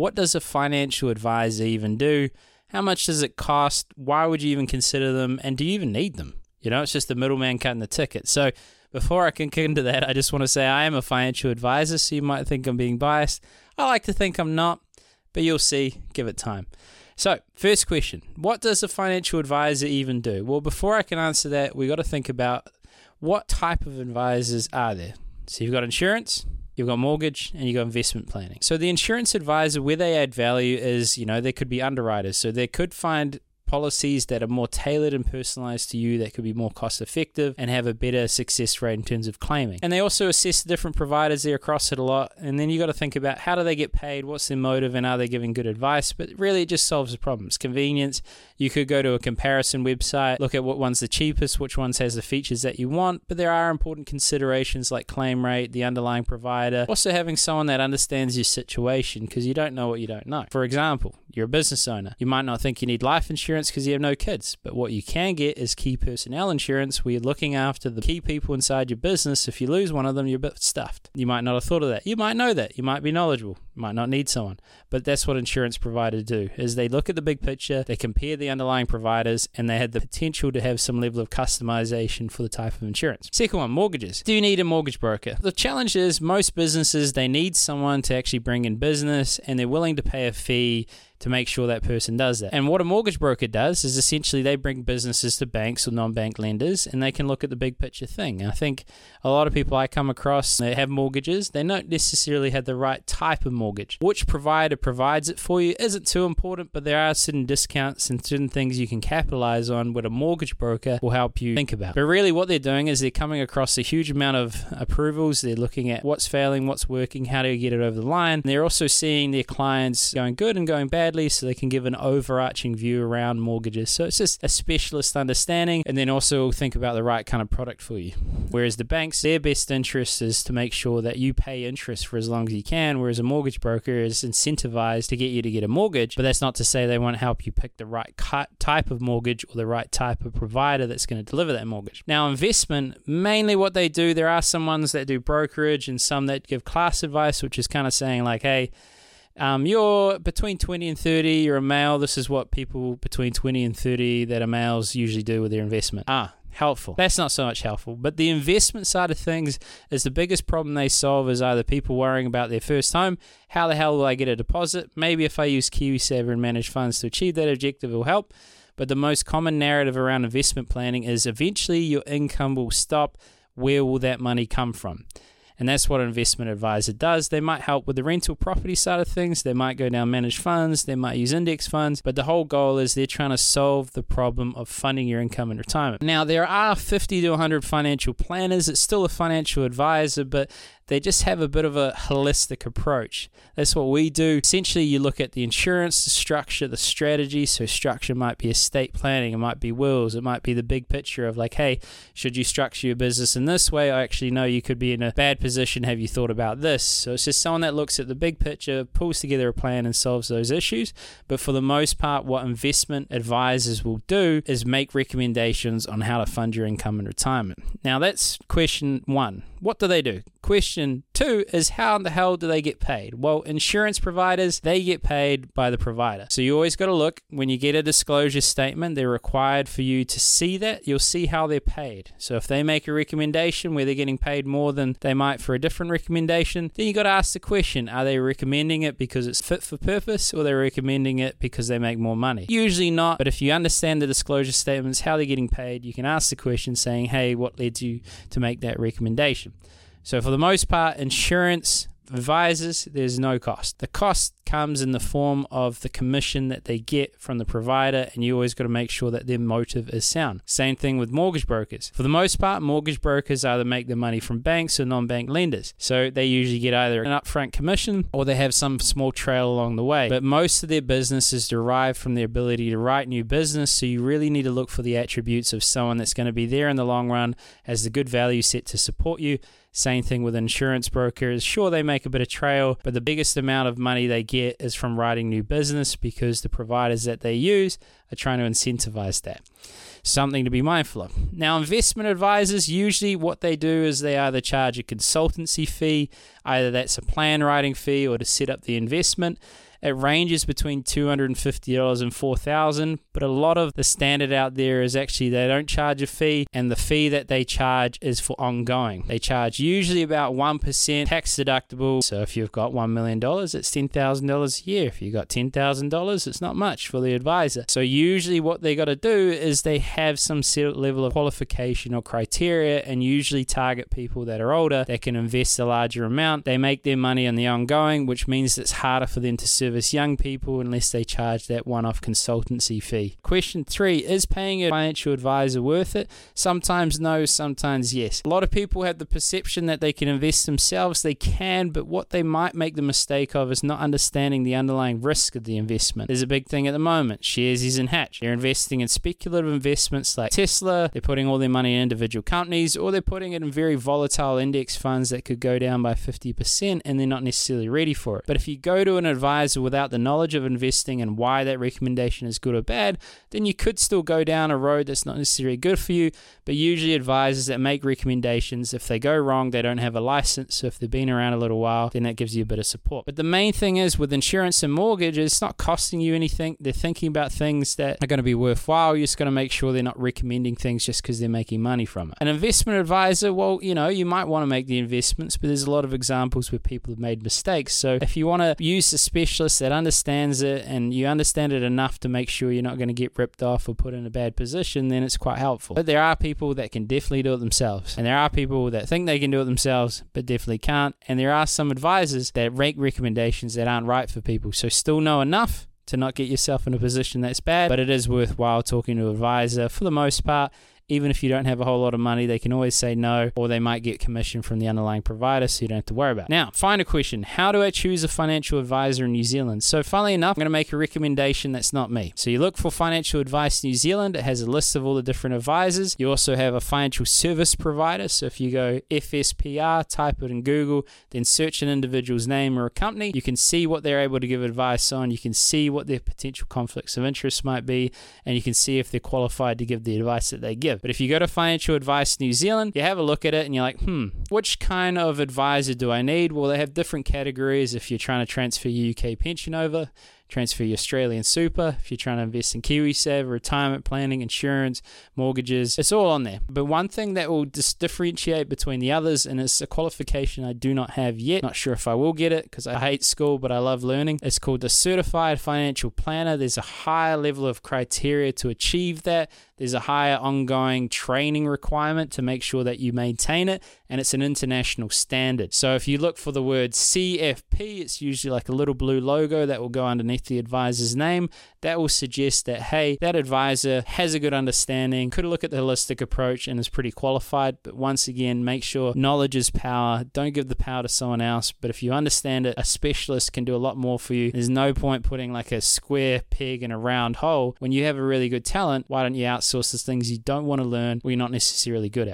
What does a financial advisor even do? How much does it cost? Why would you even consider them? And do you even need them? You know, it's just the middleman cutting the ticket. So before I can get into that, I just want to say I am a financial advisor, so you might think I'm being biased. I like to think I'm not, but you'll see. Give it time. So, first question What does a financial advisor even do? Well, before I can answer that, we got to think about what type of advisors are there. So, you've got insurance, you've got mortgage, and you've got investment planning. So, the insurance advisor, where they add value is, you know, they could be underwriters. So, they could find policies that are more tailored and personalized to you that could be more cost effective and have a better success rate in terms of claiming. And they also assess the different providers there across it a lot. And then you got to think about how do they get paid, what's their motive, and are they giving good advice? But really, it just solves the problem. It's convenience. You could go to a comparison website, look at what one's the cheapest, which ones has the features that you want. But there are important considerations like claim rate, the underlying provider, also having someone that understands your situation because you don't know what you don't know. For example, you're a business owner. You might not think you need life insurance because you have no kids, but what you can get is key personnel insurance where you're looking after the key people inside your business. If you lose one of them, you're a bit stuffed. You might not have thought of that. You might know that. You might be knowledgeable. You might not need someone. But that's what insurance providers do is they look at the big picture, they compare the underlying providers, and they have the potential to have some level of customization for the type of insurance. Second one, mortgages. Do you need a mortgage broker? The challenge is most businesses they need someone to actually bring in business and they're willing to pay a fee to make sure that person does that. And what a mortgage broker does is essentially they bring businesses to banks or non bank lenders and they can look at the big picture thing. And I think a lot of people I come across they have mortgages, they don't necessarily have the right type of mortgage. Which provider provides it for you isn't too important, but there are certain discounts and certain things you can capitalize on what a mortgage broker will help you think about. But really, what they're doing is they're coming across a huge amount of approvals. They're looking at what's failing, what's working, how do you get it over the line. They're also seeing their clients going good and going bad badly so they can give an overarching view around mortgages. So it's just a specialist understanding and then also think about the right kind of product for you. Whereas the banks, their best interest is to make sure that you pay interest for as long as you can, whereas a mortgage broker is incentivized to get you to get a mortgage. But that's not to say they won't help you pick the right type of mortgage or the right type of provider that's going to deliver that mortgage. Now, investment, mainly what they do, there are some ones that do brokerage and some that give class advice, which is kind of saying, like, hey, um, you're between 20 and 30, you're a male. This is what people between 20 and 30 that are males usually do with their investment. Ah, helpful. That's not so much helpful. But the investment side of things is the biggest problem they solve is either people worrying about their first home, how the hell will I get a deposit? Maybe if I use KiwiSaver and manage funds to achieve that objective will help. But the most common narrative around investment planning is eventually your income will stop. Where will that money come from? And that's what an investment advisor does. They might help with the rental property side of things. They might go down managed funds. They might use index funds. But the whole goal is they're trying to solve the problem of funding your income in retirement. Now, there are 50 to 100 financial planners. It's still a financial advisor, but they just have a bit of a holistic approach. That's what we do. Essentially, you look at the insurance, the structure, the strategy. So, structure might be estate planning, it might be wills, it might be the big picture of like, hey, should you structure your business in this way? I actually know you could be in a bad position. Have you thought about this? So, it's just someone that looks at the big picture, pulls together a plan, and solves those issues. But for the most part, what investment advisors will do is make recommendations on how to fund your income in retirement. Now, that's question one. What do they do? Question two is how in the hell do they get paid? Well, insurance providers, they get paid by the provider. So you always got to look when you get a disclosure statement, they're required for you to see that. You'll see how they're paid. So if they make a recommendation where they're getting paid more than they might for a different recommendation, then you got to ask the question are they recommending it because it's fit for purpose or they're recommending it because they make more money? Usually not, but if you understand the disclosure statements, how they're getting paid, you can ask the question saying, hey, what led you to make that recommendation? So, for the most part, insurance advisors, there's no cost. The cost comes in the form of the commission that they get from the provider, and you always got to make sure that their motive is sound. Same thing with mortgage brokers. For the most part, mortgage brokers either make their money from banks or non bank lenders. So they usually get either an upfront commission or they have some small trail along the way. But most of their business is derived from their ability to write new business. So you really need to look for the attributes of someone that's going to be there in the long run, has the good value set to support you same thing with insurance brokers. Sure, they make a bit of trail, but the biggest amount of money they get is from writing new business because the providers that they use are trying to incentivize that. Something to be mindful of. Now, investment advisors usually what they do is they either charge a consultancy fee, either that's a plan writing fee or to set up the investment It ranges between $250 and $4,000, but a lot of the standard out there is actually they don't charge a fee, and the fee that they charge is for ongoing. They charge usually about 1% tax deductible. So if you've got $1 million, it's $10,000 a year. If you've got $10,000, it's not much for the advisor. So usually what they got to do is they have some level of qualification or criteria and usually target people that are older that can invest a larger amount. They make their money on the ongoing, which means it's harder for them to service young people unless they charge that one off consultancy fee. Question three Is paying a financial advisor worth it? Sometimes no, sometimes yes. A lot of people have the perception that they can invest themselves. They can, but what they might make the mistake of is not understanding the underlying risk of the investment. There's a big thing at the moment Sharesies and Hatch. They're investing in speculative investments like Tesla, they're putting all their money in individual companies, or they're putting it in very volatile index funds that could go down by 50% and they're not necessarily ready for it. But if you go to an advisor without the knowledge of investing and why that recommendation is good or bad, then you could still go down a road that's not necessarily good for you. But usually, advisors that make recommendations, if they go wrong, they don't have a license. So if they've been around a little while, then that gives you a bit of support. But the main thing is with insurance and mortgage, it's not costing you anything. They're thinking about things that are going to be worthwhile. You're just going to make sure they're not recommending things just because they're making money from it. An investment advisor, well, you know, you might want to make the investments, but there's a lot of examples where people have made mistakes. So if you want to use a specialist that understands it and you understand it enough to make sure you're not going to get ripped off or put in a bad position, then it's quite helpful. But there are people that can definitely do it themselves, and there are people that think they can do it themselves but definitely can't. And there are some advisors that make recommendations that aren't right for people. So still know enough to not get yourself in a position that's bad, but it is worthwhile talking to an advisor for the most part even if you don't have a whole lot of money, they can always say no, or they might get commission from the underlying provider, so you don't have to worry about it. Now, final question How do I choose a financial advisor in New Zealand? So, funnily enough, I'm going to make a recommendation that's not me. So, you look for financial advice New Zealand, it has a list of all the different advisors. You also have a financial service provider. So, if you go FSPR, type it in Google, then search an individual's name or a company, you can see what they're able to give advice on. You can see what their potential conflicts of interest might be, and you can see if they're qualified to give the advice that they give. But if you go to Financial Advice New Zealand, you have a look at it and you're like, hmm, which kind of advisor do I need? Well, they have different categories if you're trying to transfer your UK pension over transfer your Australian super, if you're trying to invest in KiwiSaver, retirement planning, insurance, mortgages, it's all on there. But one thing that will just differentiate between the others, and it's a qualification I do not have yet, not sure if I will get it because I hate school, but I love learning. It's called the Certified Financial Planner. There's a higher level of criteria to achieve that. There's a higher ongoing training requirement to make sure that you maintain it, and it's an international standard. So if you look for the word CFP, it's usually like a little blue logo that will go underneath underneath the advisor's name, that will suggest that, hey, that advisor has a good understanding, could look at the holistic approach and is pretty qualified. But once again, make sure knowledge is power. Don't give the power to someone else. But if you understand it, a specialist can do a lot more for you. There's no point putting like a square peg in a round hole. When you have a really good talent, why don't you outsource the things you don't want to learn or you're not necessarily good at?